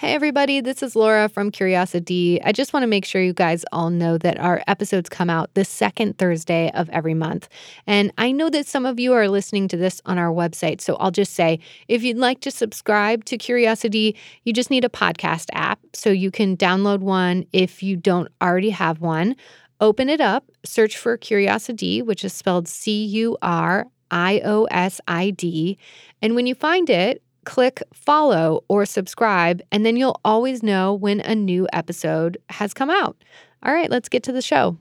Hey, everybody, this is Laura from CuriosiD. I just want to make sure you guys all know that our episodes come out the second Thursday of every month. And I know that some of you are listening to this on our website. So I'll just say if you'd like to subscribe to CuriosiD, you just need a podcast app. So you can download one if you don't already have one. Open it up, search for CuriosiD, which is spelled C U R I O S I D. And when you find it, click follow or subscribe, and then you'll always know when a new episode has come out. All right, let's get to the show.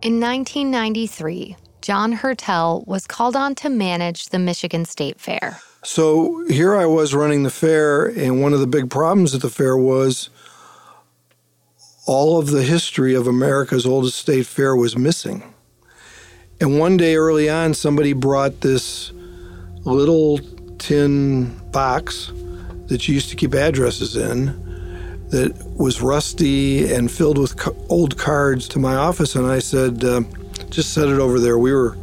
In 1993, John Hertel was called on to manage the Michigan State Fair. So here I was running the fair, and one of the big problems at the fair was all of the history of America's oldest state fair was missing. And one day early on, somebody brought this little tin box that you used to keep addresses in that was rusty and filled with old cards to my office. And I said, uh, just set it over there. We were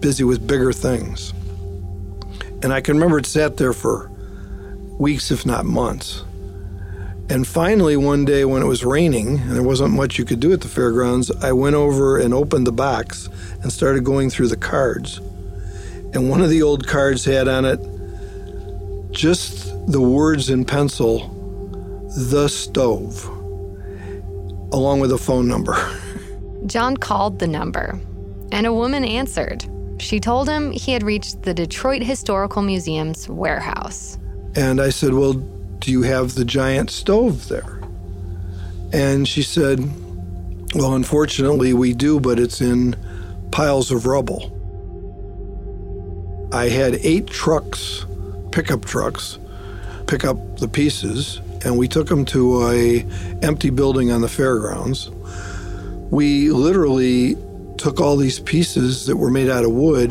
busy with bigger things. And I can remember it sat there for weeks, if not months. And finally, one day when it was raining and there wasn't much you could do at the fairgrounds, I went over and opened the box and started going through the cards. And one of the old cards had on it just the words in pencil, the stove, along with a phone number. John called the number, and a woman answered. She told him he had reached the Detroit Historical Museum's warehouse. And I said, Well, do you have the giant stove there? And she said, Well, unfortunately, we do, but it's in piles of rubble. I had eight trucks pickup trucks, pick up the pieces, and we took them to a empty building on the fairgrounds. We literally took all these pieces that were made out of wood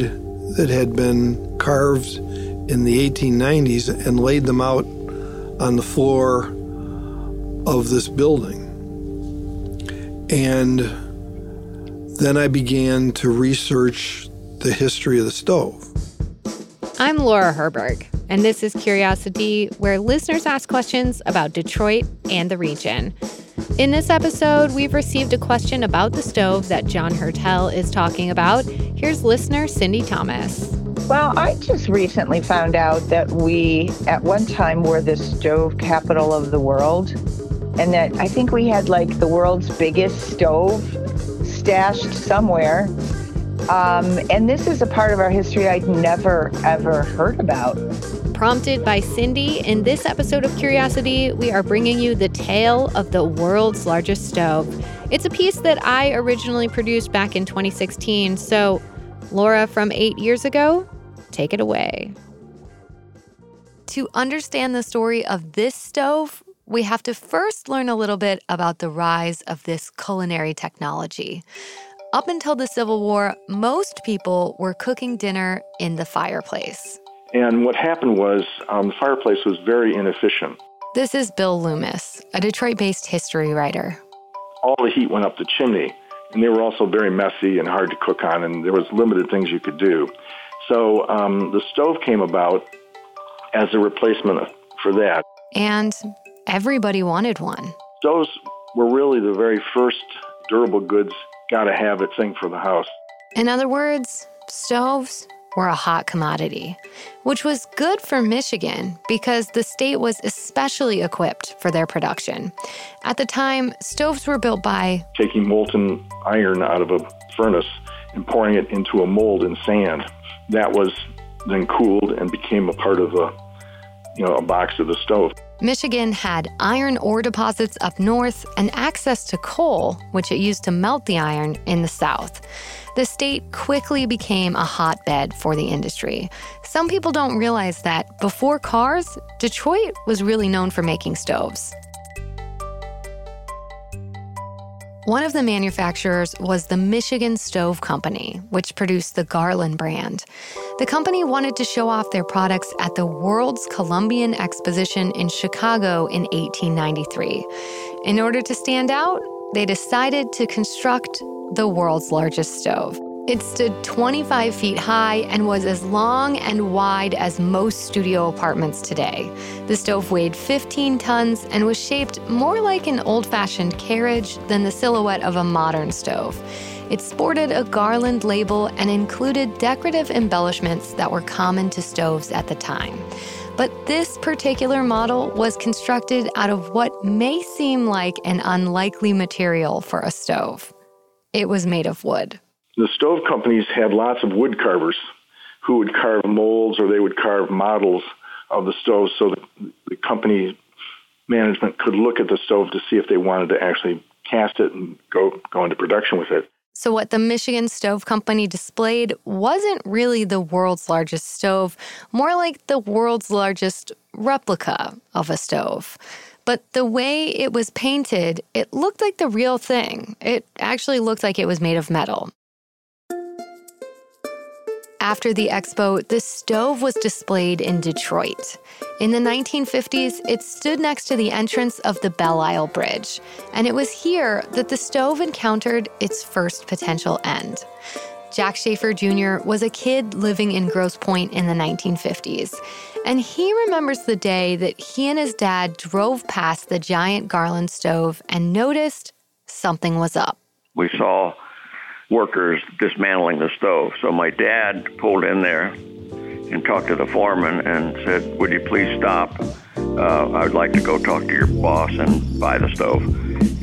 that had been carved in the 1890s and laid them out on the floor of this building. And then I began to research the history of the stove. I'm Laura Herberg and this is CuriosiD, where listeners ask questions about Detroit and the region. In this episode, we've received a question about the stove that John Hertel is talking about. Here's listener Cindy Thomas. Well, I just recently found out that we, at one time, were the stove capital of the world, and that I think we had like the world's biggest stove stashed somewhere. Um, and this is a part of our history I'd never, ever heard about prompted by Cindy. In this episode of CuriosiD, we are bringing you the tale of the world's largest stove. It's a piece that I originally produced back in 2016. So, Laura from eight years ago, take it away. To understand the story of this stove, we have to first learn a little bit about the rise of this culinary technology. Up until the Civil War, most people were cooking dinner in the fireplace. And what happened was um, the fireplace was very inefficient. This is Bill Loomis, a Detroit based history writer. All the heat went up the chimney, and they were also very messy and hard to cook on, and there was limited things you could do. So um, the stove came about as a replacement for that. And everybody wanted one. Stoves were really the very first durable goods, gotta have it thing for the house. In other words, stoves were a hot commodity, which was good for Michigan because the state was especially equipped for their production. At the time, stoves were built by taking molten iron out of a furnace and pouring it into a mold in sand. That was then cooled and became a part of a you know a box of the stove. Michigan had iron ore deposits up north and access to coal, which it used to melt the iron in the south the state quickly became a hotbed for the industry. Some people don't realize that before cars, Detroit was really known for making stoves. One of the manufacturers was the Michigan Stove Company, which produced the Garland brand. The company wanted to show off their products at the World's Columbian Exposition in Chicago in 1893. In order to stand out, they decided to construct the world's largest stove. It stood 25 feet high and was as long and wide as most studio apartments today. The stove weighed 15 tons and was shaped more like an old fashioned carriage than the silhouette of a modern stove. It sported a garland label and included decorative embellishments that were common to stoves at the time. But this particular model was constructed out of what may seem like an unlikely material for a stove. It was made of wood. The stove companies had lots of wood carvers who would carve molds or they would carve models of the stove so that the company management could look at the stove to see if they wanted to actually cast it and go, go into production with it. So, what the Michigan Stove Company displayed wasn't really the world's largest stove, more like the world's largest replica of a stove. But the way it was painted, it looked like the real thing. It actually looked like it was made of metal. After the expo, the stove was displayed in Detroit. In the 1950s, it stood next to the entrance of the Belle Isle Bridge, and it was here that the stove encountered its first potential end. Jack Schaefer Jr. was a kid living in Grosse Pointe in the 1950s, and he remembers the day that he and his dad drove past the giant Garland stove and noticed something was up. We saw workers dismantling the stove. So my dad pulled in there and talked to the foreman and said, Would you please stop? Uh, I would like to go talk to your boss and buy the stove.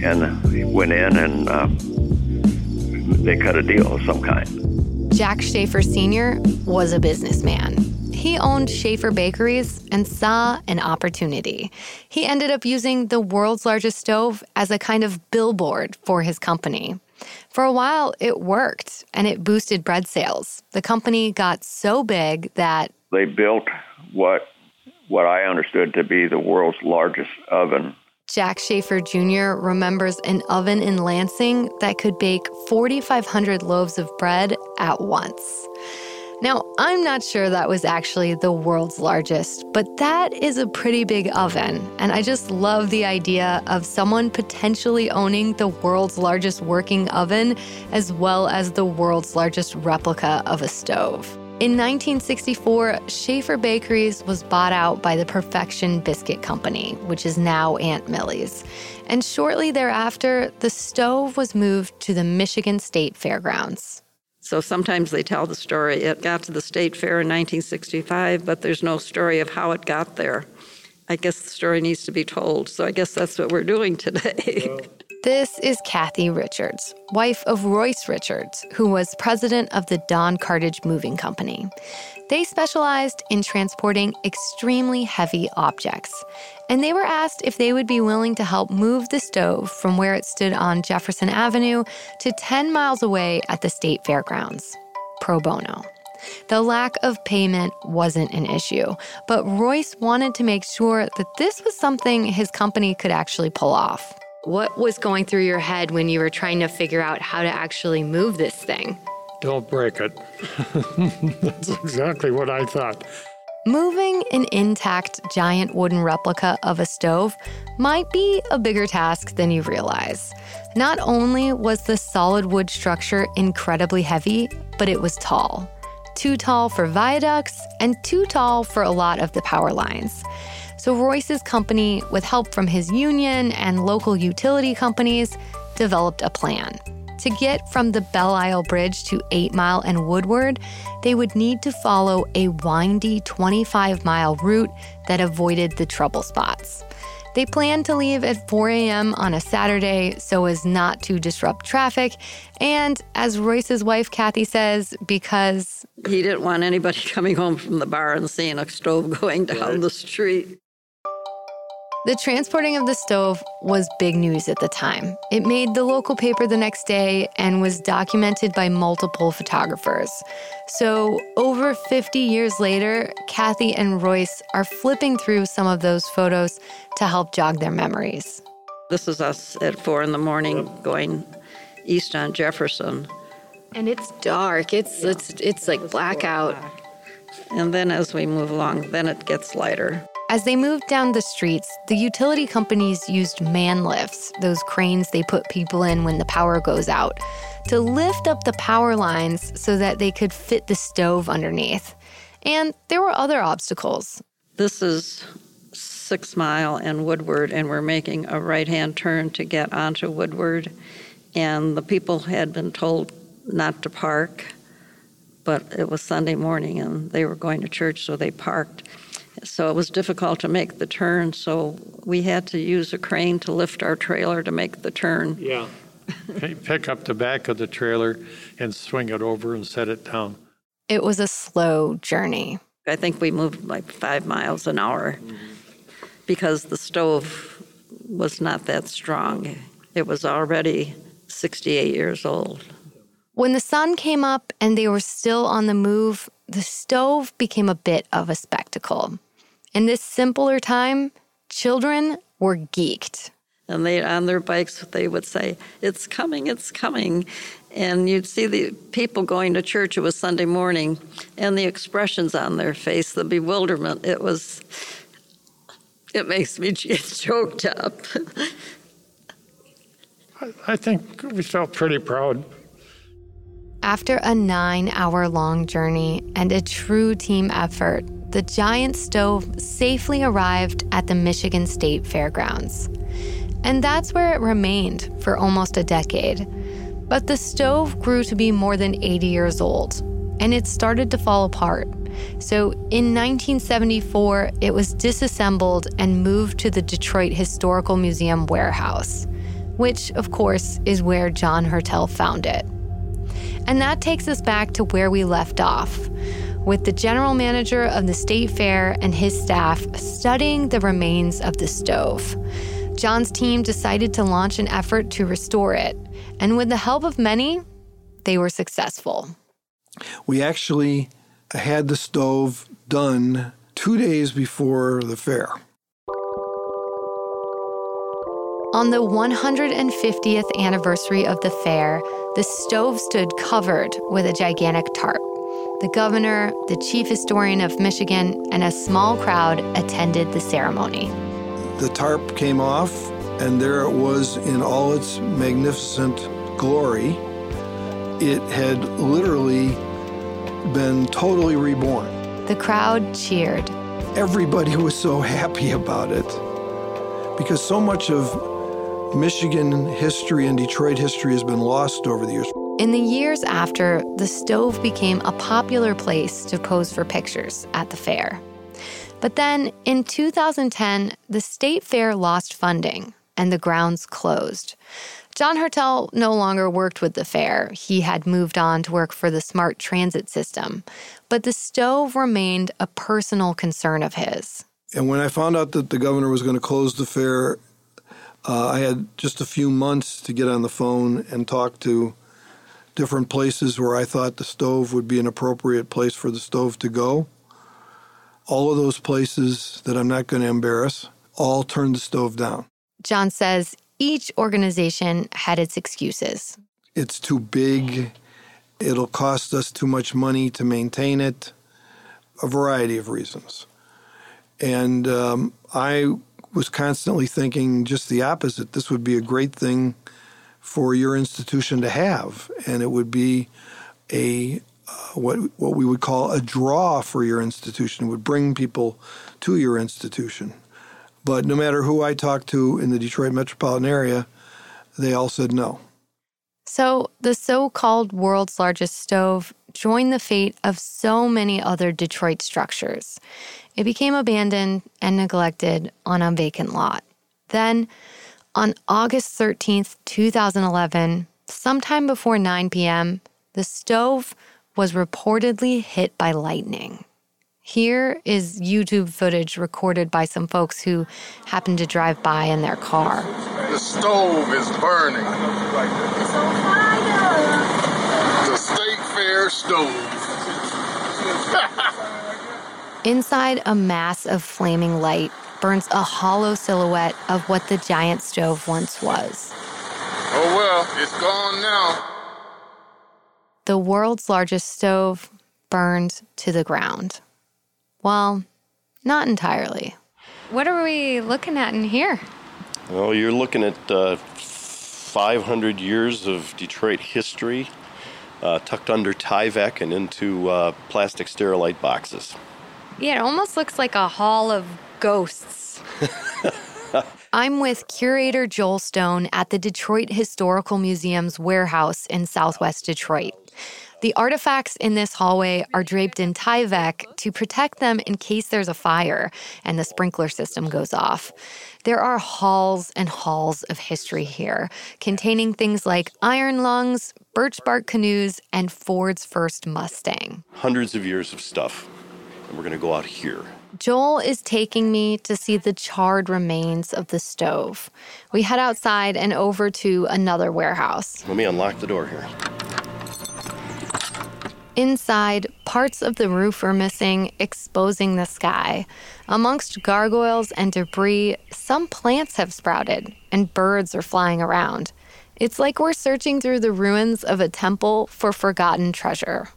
And went in and uh, they cut a deal of some kind. Jack Schaefer Sr. was a businessman. He owned Schaefer Bakeries and saw an opportunity. He ended up using the world's largest stove as a kind of billboard for his company. For a while, it worked and it boosted bread sales. The company got so big that they built what what I understood to be the world's largest oven. Jack Schaefer Jr. remembers an oven in Lansing that could bake 4,500 loaves of bread at once. Now, I'm not sure that was actually the world's largest, but that is a pretty big oven. And I just love the idea of someone potentially owning the world's largest working oven as well as the world's largest replica of a stove. In 1964, Schaefer Bakeries was bought out by the Perfection Biscuit Company, which is now Aunt Millie's. And shortly thereafter, the stove was moved to the Michigan State Fairgrounds. So sometimes they tell the story. It got to the state fair in 1965, but there's no story of how it got there. I guess the story needs to be told. So I guess that's what we're doing today. This is Kathy Richards, wife of Royce Richards, who was president of the Don Cartage Moving Company. They specialized in transporting extremely heavy objects, and they were asked if they would be willing to help move the stove from where it stood on Jefferson Avenue to 10 miles away at the state fairgrounds. Pro bono. The lack of payment wasn't an issue, but Royce wanted to make sure that this was something his company could actually pull off. What was going through your head when you were trying to figure out how to actually move this thing? Don't break it. That's exactly what I thought. Moving an intact giant wooden replica of a stove might be a bigger task than you realize. Not only was the solid wood structure incredibly heavy, but it was tall. Too tall for viaducts and too tall for a lot of the power lines. So Royce's company, with help from his union and local utility companies, developed a plan. To get from the Belle Isle Bridge to 8 Mile and Woodward, they would need to follow a windy 25 mile route that avoided the trouble spots. They planned to leave at 4 a.m. on a Saturday so as not to disrupt traffic. And as Royce's wife, Kathy, says, because he didn't want anybody coming home from the bar and seeing a stove going down the street. The transporting of the stove was big news at the time. It made the local paper the next day and was documented by multiple photographers. So, over 50 years later, Kathy and Royce are flipping through some of those photos to help jog their memories. This is us at four in the morning going east on Jefferson. And it's dark. It's it's it's like blackout. And then as we move along, then it gets lighter. As they moved down the streets, the utility companies used man lifts, those cranes they put people in when the power goes out, to lift up the power lines so that they could fit the stove underneath. And there were other obstacles. This is Six Mile and Woodward, and we're making a right hand turn to get onto Woodward. And the people had been told not to park, but it was Sunday morning and they were going to church, so they parked. So it was difficult to make the turn, so we had to use a crane to lift our trailer to make the turn. Yeah. Pick up the back of the trailer and swing it over and set it down. It was a slow journey. I think we moved like five miles an hour because the stove was not that strong. It was already 68 years old. When the sun came up and they were still on the move, the stove became a bit of a spectacle. In this simpler time, children were geeked. And they on their bikes they would say, It's coming, it's coming. And you'd see the people going to church, it was Sunday morning, and the expressions on their face, the bewilderment, it was it makes me get choked up. I think we felt pretty proud. After a nine hour long journey and a true team effort, the giant stove safely arrived at the Michigan State Fairgrounds. And that's where it remained for almost a decade. But the stove grew to be more than 80 years old, and it started to fall apart. So in 1974, it was disassembled and moved to the Detroit Historical Museum warehouse, which, of course, is where John Hertel found it. And that takes us back to where we left off with the general manager of the state fair and his staff studying the remains of the stove. John's team decided to launch an effort to restore it, and with the help of many, they were successful. We actually had the stove done two days before the fair. On the 150th anniversary of the fair, the stove stood covered with a gigantic tarp. The governor, the chief historian of Michigan, and a small crowd attended the ceremony. The tarp came off, and there it was in all its magnificent glory. It had literally been totally reborn. The crowd cheered. Everybody was so happy about it because so much of Michigan history and Detroit history has been lost over the years. In the years after, the stove became a popular place to pose for pictures at the fair. But then in 2010, the state fair lost funding and the grounds closed. John Hertel no longer worked with the fair. He had moved on to work for the smart transit system. But the stove remained a personal concern of his. And when I found out that the governor was going to close the fair, uh, I had just a few months to get on the phone and talk to different places where I thought the stove would be an appropriate place for the stove to go. All of those places that I'm not going to embarrass all turned the stove down. John says each organization had its excuses. It's too big. It'll cost us too much money to maintain it. A variety of reasons. And um, I was constantly thinking just the opposite. This would be a great thing for your institution to have, and it would be a uh, what what we would call a draw for your institution. It would bring people to your institution. But no matter who I talked to in the Detroit metropolitan area, they all said no. So the so called world's largest stove joined the fate of so many other Detroit structures. It became abandoned and neglected on a vacant lot. Then, on August 13th, 2011, sometime before 9 p.m., the stove was reportedly hit by lightning. Here is YouTube footage recorded by some folks who happened to drive by in their car. The stove is burning. It's on fire. The State Fair stove. Inside a mass of flaming light burns a hollow silhouette of what the giant stove once was. Oh well, it's gone now. The world's largest stove burned to the ground. Well, not entirely. what are we looking at in here? Well, you're looking at uh, 500 years of Detroit history uh, tucked under Tyvek and into uh, plastic sterilite boxes. Yeah, it almost looks like a hall of ghosts. I'm with curator Joel Stone at the Detroit Historical Museum's warehouse in southwest Detroit. The artifacts in this hallway are draped in Tyvek to protect them in case there's a fire and the sprinkler system goes off. There are halls and halls of history here, containing things like iron lungs, birch bark canoes, and Ford's first Mustang. Hundreds of years of stuff. And we're going to go out here. Joel is taking me to see the charred remains of the stove. We head outside and over to another warehouse. Let me unlock the door here. Inside, parts of the roof are missing, exposing the sky. Amongst gargoyles and debris, some plants have sprouted and birds are flying around. It's like we're searching through the ruins of a temple for forgotten treasure.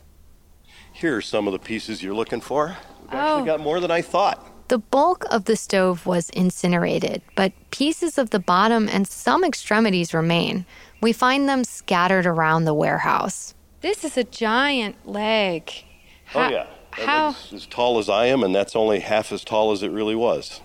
Here are some of the pieces you're looking for. We've Oh. got more than I thought. The bulk of the stove was incinerated, but pieces of the bottom and some extremities remain. We find them scattered around the warehouse. This is a giant leg. oh, yeah. That how- leg's as tall as I am, and that's only half as tall as it really was.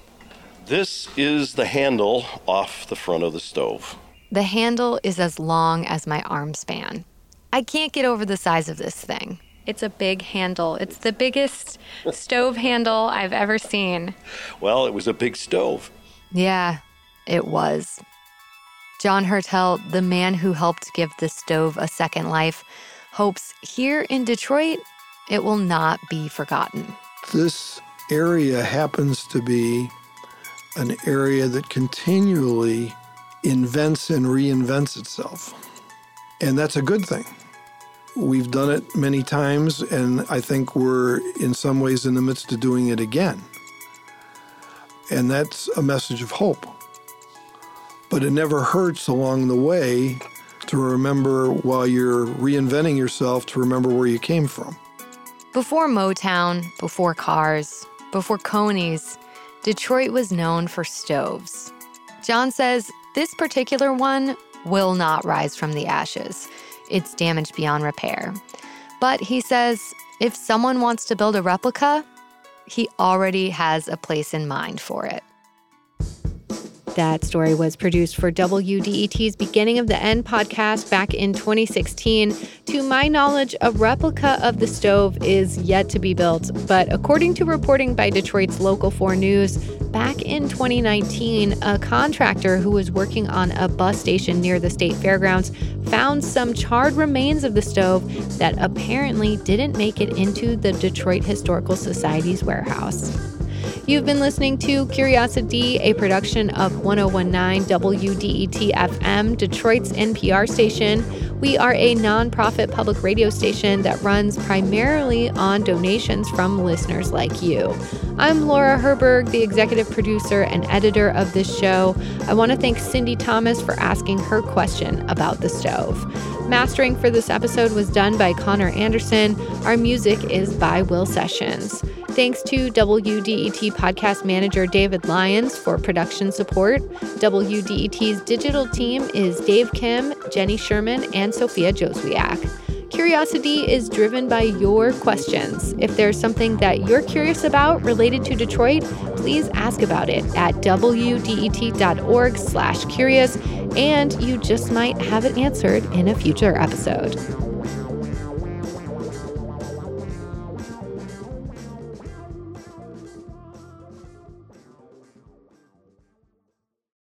This is the handle off the front of the stove. The handle is as long as my arm span. I can't get over the size of this thing. It's a big handle. It's the biggest stove handle I've ever seen. Well, it was a big stove. Yeah, it was. John Hertel, the man who helped give the stove a second life, hopes here in Detroit it will not be forgotten. This area happens to be an area that continually invents and reinvents itself. And that's a good thing. We've done it many times, and I think we're in some ways in the midst of doing it again. And that's a message of hope. But it never hurts along the way to remember while you're reinventing yourself to remember where you came from. Before Motown, before cars, before Coney's, Detroit was known for stoves. John says this particular one will not rise from the ashes. It's damaged beyond repair. But he says if someone wants to build a replica, he already has a place in mind for it. That story was produced for WDET's Beginning of the End podcast back in 2016. To my knowledge, a replica of the stove is yet to be built, but according to reporting by Detroit's Local 4 News, back in 2019, a contractor who was working on a bus station near the state fairgrounds found some charred remains of the stove that apparently didn't make it into the Detroit Historical Society's warehouse. You've been listening to CuriosiD, a production of 1019 WDET FM, Detroit's NPR station. We are a nonprofit public radio station that runs primarily on donations from listeners like you. I'm Laura Herberg, the executive producer and editor of this show. I want to thank Cindy Thomas for asking her question about the stove. Mastering for this episode was done by Connor Anderson. Our music is by Will Sessions. Thanks to WDET podcast manager David Lyons for production support. WDET's digital team is Dave Kim, Jenny Sherman, and Sophia Joswiak. CuriosiD is driven by your questions. If there's something that you're curious about related to Detroit, please ask about it at wdet.org/curious, and you just might have it answered in a future episode.